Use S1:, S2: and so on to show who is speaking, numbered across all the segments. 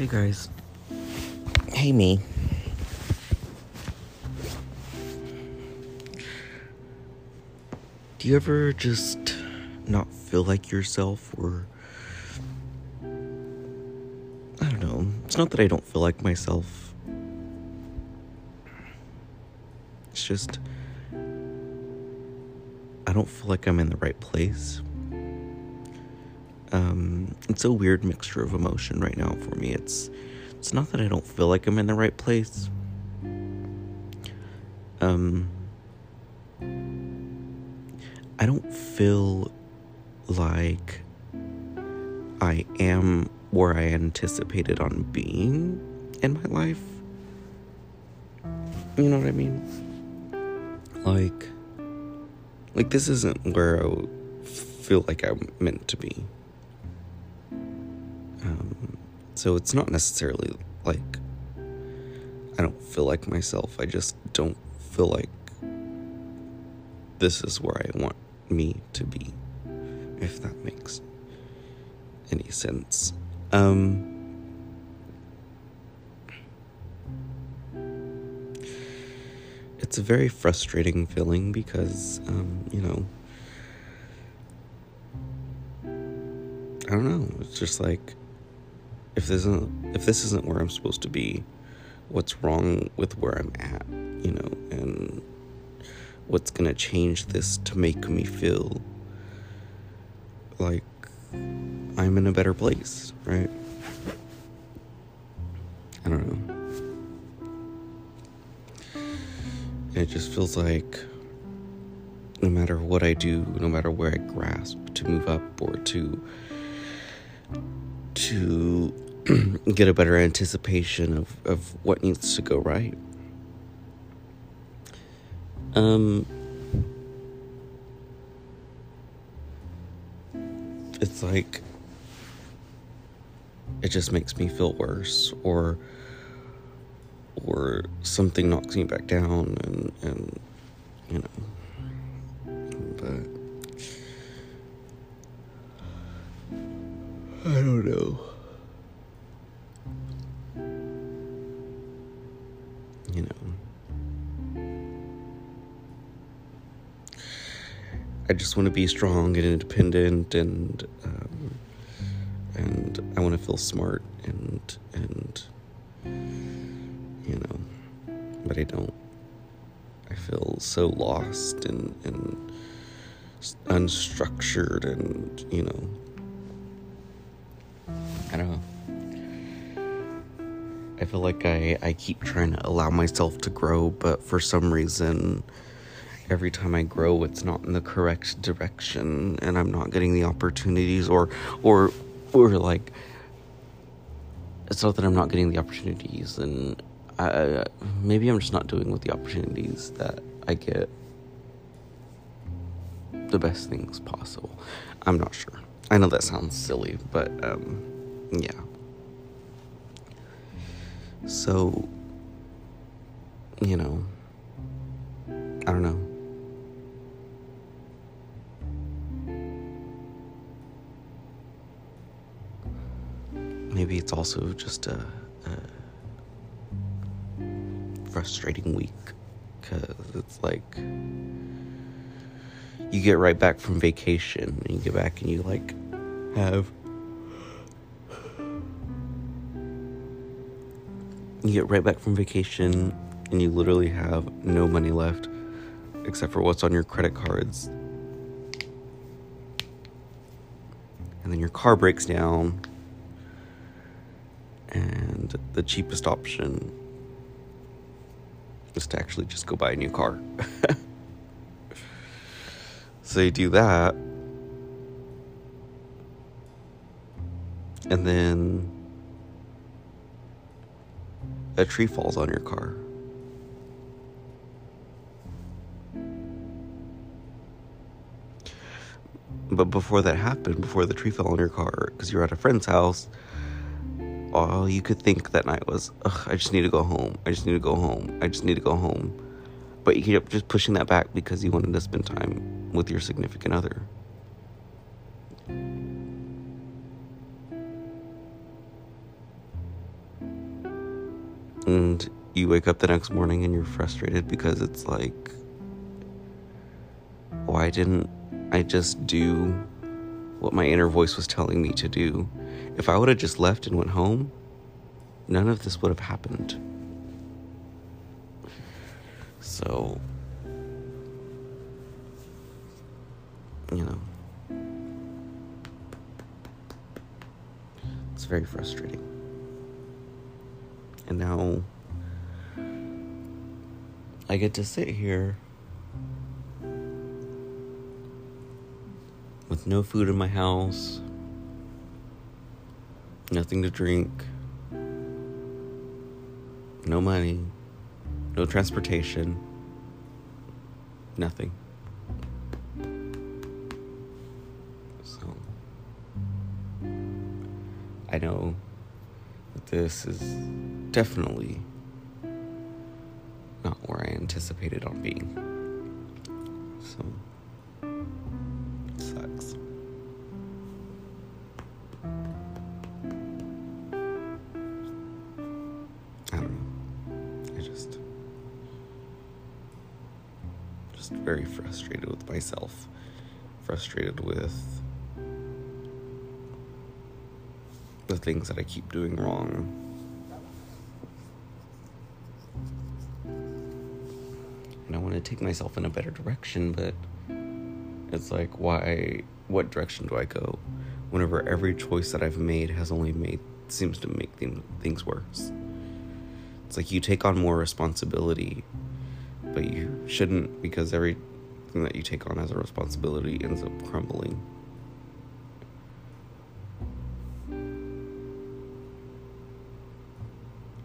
S1: Hey guys. Hey me. Do you ever just not feel like yourself or I don't know. It's not that I don't feel like myself. It's just I don't feel like I'm in the right place. Um, it's a weird mixture of emotion right now for me. It's it's not that I don't feel like I'm in the right place. Um, I don't feel like I am where I anticipated on being in my life. You know what I mean? Like, like this isn't where I feel like I'm meant to be. So it's not necessarily like I don't feel like myself. I just don't feel like this is where I want me to be, if that makes any sense. Um, it's a very frustrating feeling because, um, you know, I don't know. It's just like if this isn't if this isn't where I'm supposed to be, what's wrong with where I'm at, you know, and what's gonna change this to make me feel like I'm in a better place, right? I don't know. It just feels like no matter what I do, no matter where I grasp to move up or to to get a better anticipation of, of what needs to go right. Um, it's like it just makes me feel worse, or or something knocks me back down, and and you know, but. I don't know. I just want to be strong and independent and um, and I want to feel smart and and you know, but I don't. I feel so lost and and unstructured and you know I don't know. I feel like I, I keep trying to allow myself to grow, but for some reason, every time I grow, it's not in the correct direction, and I'm not getting the opportunities, or or or like, it's not that I'm not getting the opportunities, and I, maybe I'm just not doing with the opportunities that I get the best things possible. I'm not sure. I know that sounds silly, but um, yeah. So, you know, I don't know. Maybe it's also just a, a frustrating week because it's like you get right back from vacation and you get back and you like have you get right back from vacation and you literally have no money left except for what's on your credit cards. And then your car breaks down, and the cheapest option is to actually just go buy a new car. so you do that, and then a tree falls on your car. But before that happened, before the tree fell on your car, because you were at a friend's house, all you could think that night was, I just need to go home. I just need to go home. I just need to go home. But you kept just pushing that back because you wanted to spend time with your significant other. And you wake up the next morning and you're frustrated because it's like, why didn't I just do what my inner voice was telling me to do? If I would have just left and went home, none of this would have happened. So, you know, it's very frustrating. And now I get to sit here with no food in my house, nothing to drink, no money, no transportation, nothing. So, I know that this is definitely not where I anticipated on being. So, Just very frustrated with myself. Frustrated with the things that I keep doing wrong. And I want to take myself in a better direction, but it's like, why? What direction do I go? Whenever every choice that I've made has only made seems to make things things worse. It's like you take on more responsibility, but you shouldn't because everything that you take on as a responsibility ends up crumbling.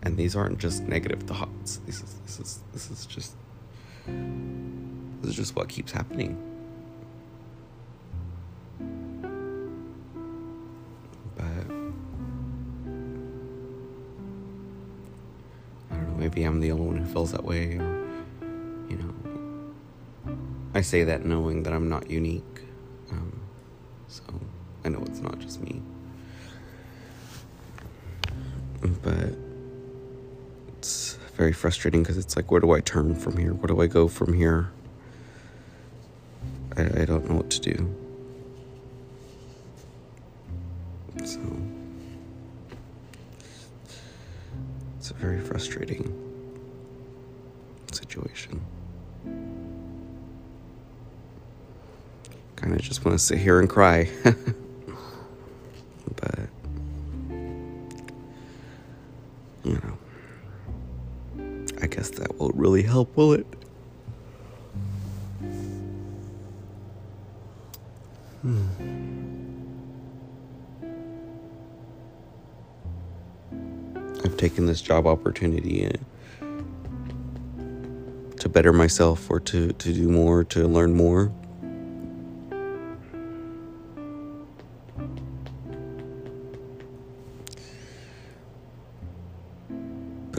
S1: And these aren't just negative thoughts. This is this is this is just this is just what keeps happening. But I don't know, maybe I'm the only one who feels that way or I say that knowing that I'm not unique. Um, so I know it's not just me. But it's very frustrating because it's like, where do I turn from here? Where do I go from here? I, I don't know what to do. So it's very frustrating want to sit here and cry. but, you know, I guess that won't really help, will it? Hmm. I've taken this job opportunity uh, to better myself or to, to do more, to learn more.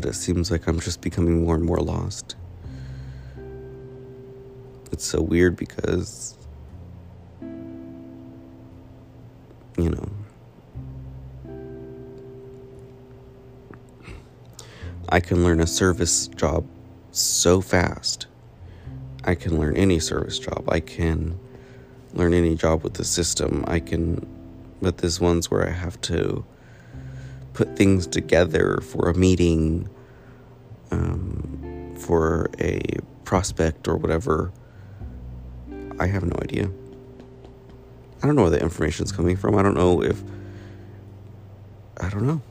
S1: It seems like I'm just becoming more and more lost. It's so weird because, you know, I can learn a service job so fast. I can learn any service job. I can learn any job with the system. I can, but there's ones where I have to put things together for a meeting, um, for a prospect or whatever. I have no idea. I don't know where the information's coming from. I don't know if. I don't know.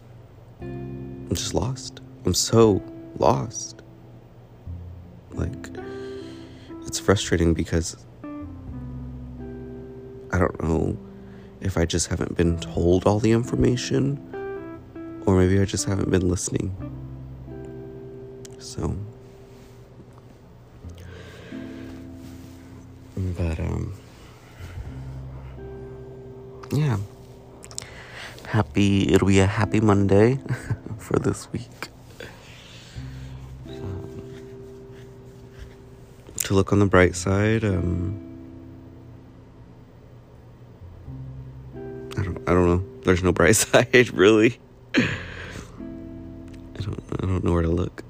S1: I'm just lost. I'm so lost. Like, it's frustrating because I don't know if I just haven't been told all the information or maybe I just haven't been listening. So, but, um, yeah. Happy, it'll be a happy Monday for this week. to look on the bright side, um, I don't, I don't know. There's no bright side, really. I don't, I don't know where to look.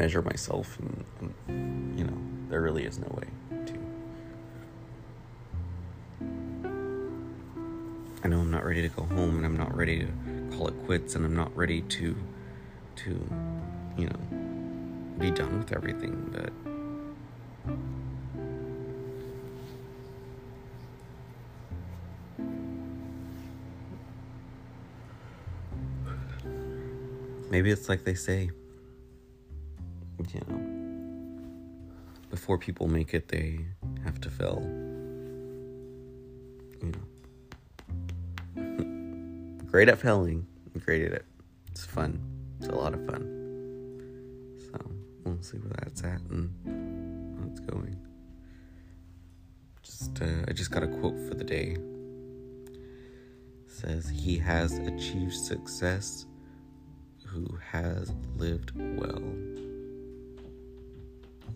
S1: Measure myself, and, and, you know, there really is no way to. I know I'm not ready to go home, and I'm not ready to call it quits, and I'm not ready to, to, you know, be done with everything, but. Maybe it's like they say, before people make it, they have to fail. You know, great at failing, great at it. It's fun. It's a lot of fun. So we'll see where that's at and how it's going. Just, uh, I just got a quote for the day. It says he has achieved success who has lived well,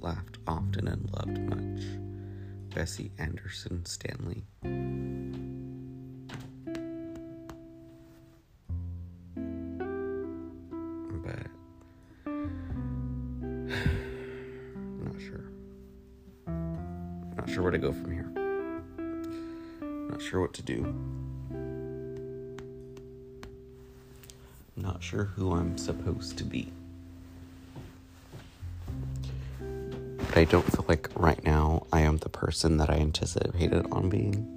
S1: laughed often, and loved much. Bessie Anderson Stanley. But not sure. Not sure where to go from here. Not sure what to do. not sure who I'm supposed to be. But I don't feel like right now I am the person that I anticipated on being.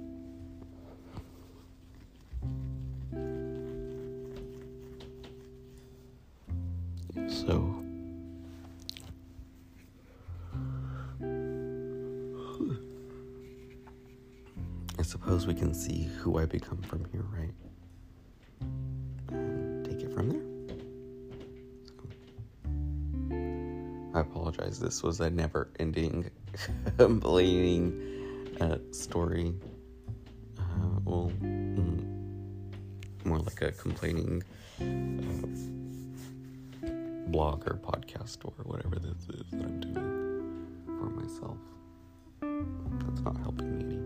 S1: So. I suppose we can see who I become from here, right? Apologize. This was a never ending complaining uh, story. Uh, well, mm, more like a complaining uh, blog or podcast or whatever this is that I'm doing for myself. That's not helping me any.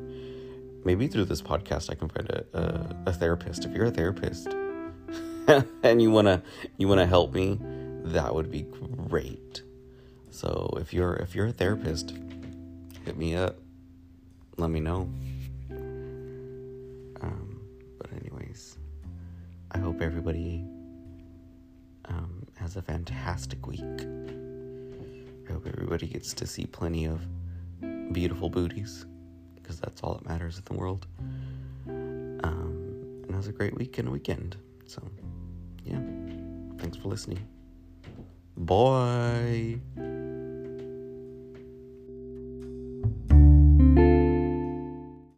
S1: Maybe through this podcast, I can find a, a, a therapist. If you're a therapist, and you want to you want to help me, that would be great. So if you're if you're a therapist, hit me up. Let me know. Um, but anyways, I hope everybody um, has a fantastic week. I hope everybody gets to see plenty of beautiful booties because that's all that matters in the world. Um, and has a great week and weekend. So yeah. Thanks for listening. Bye.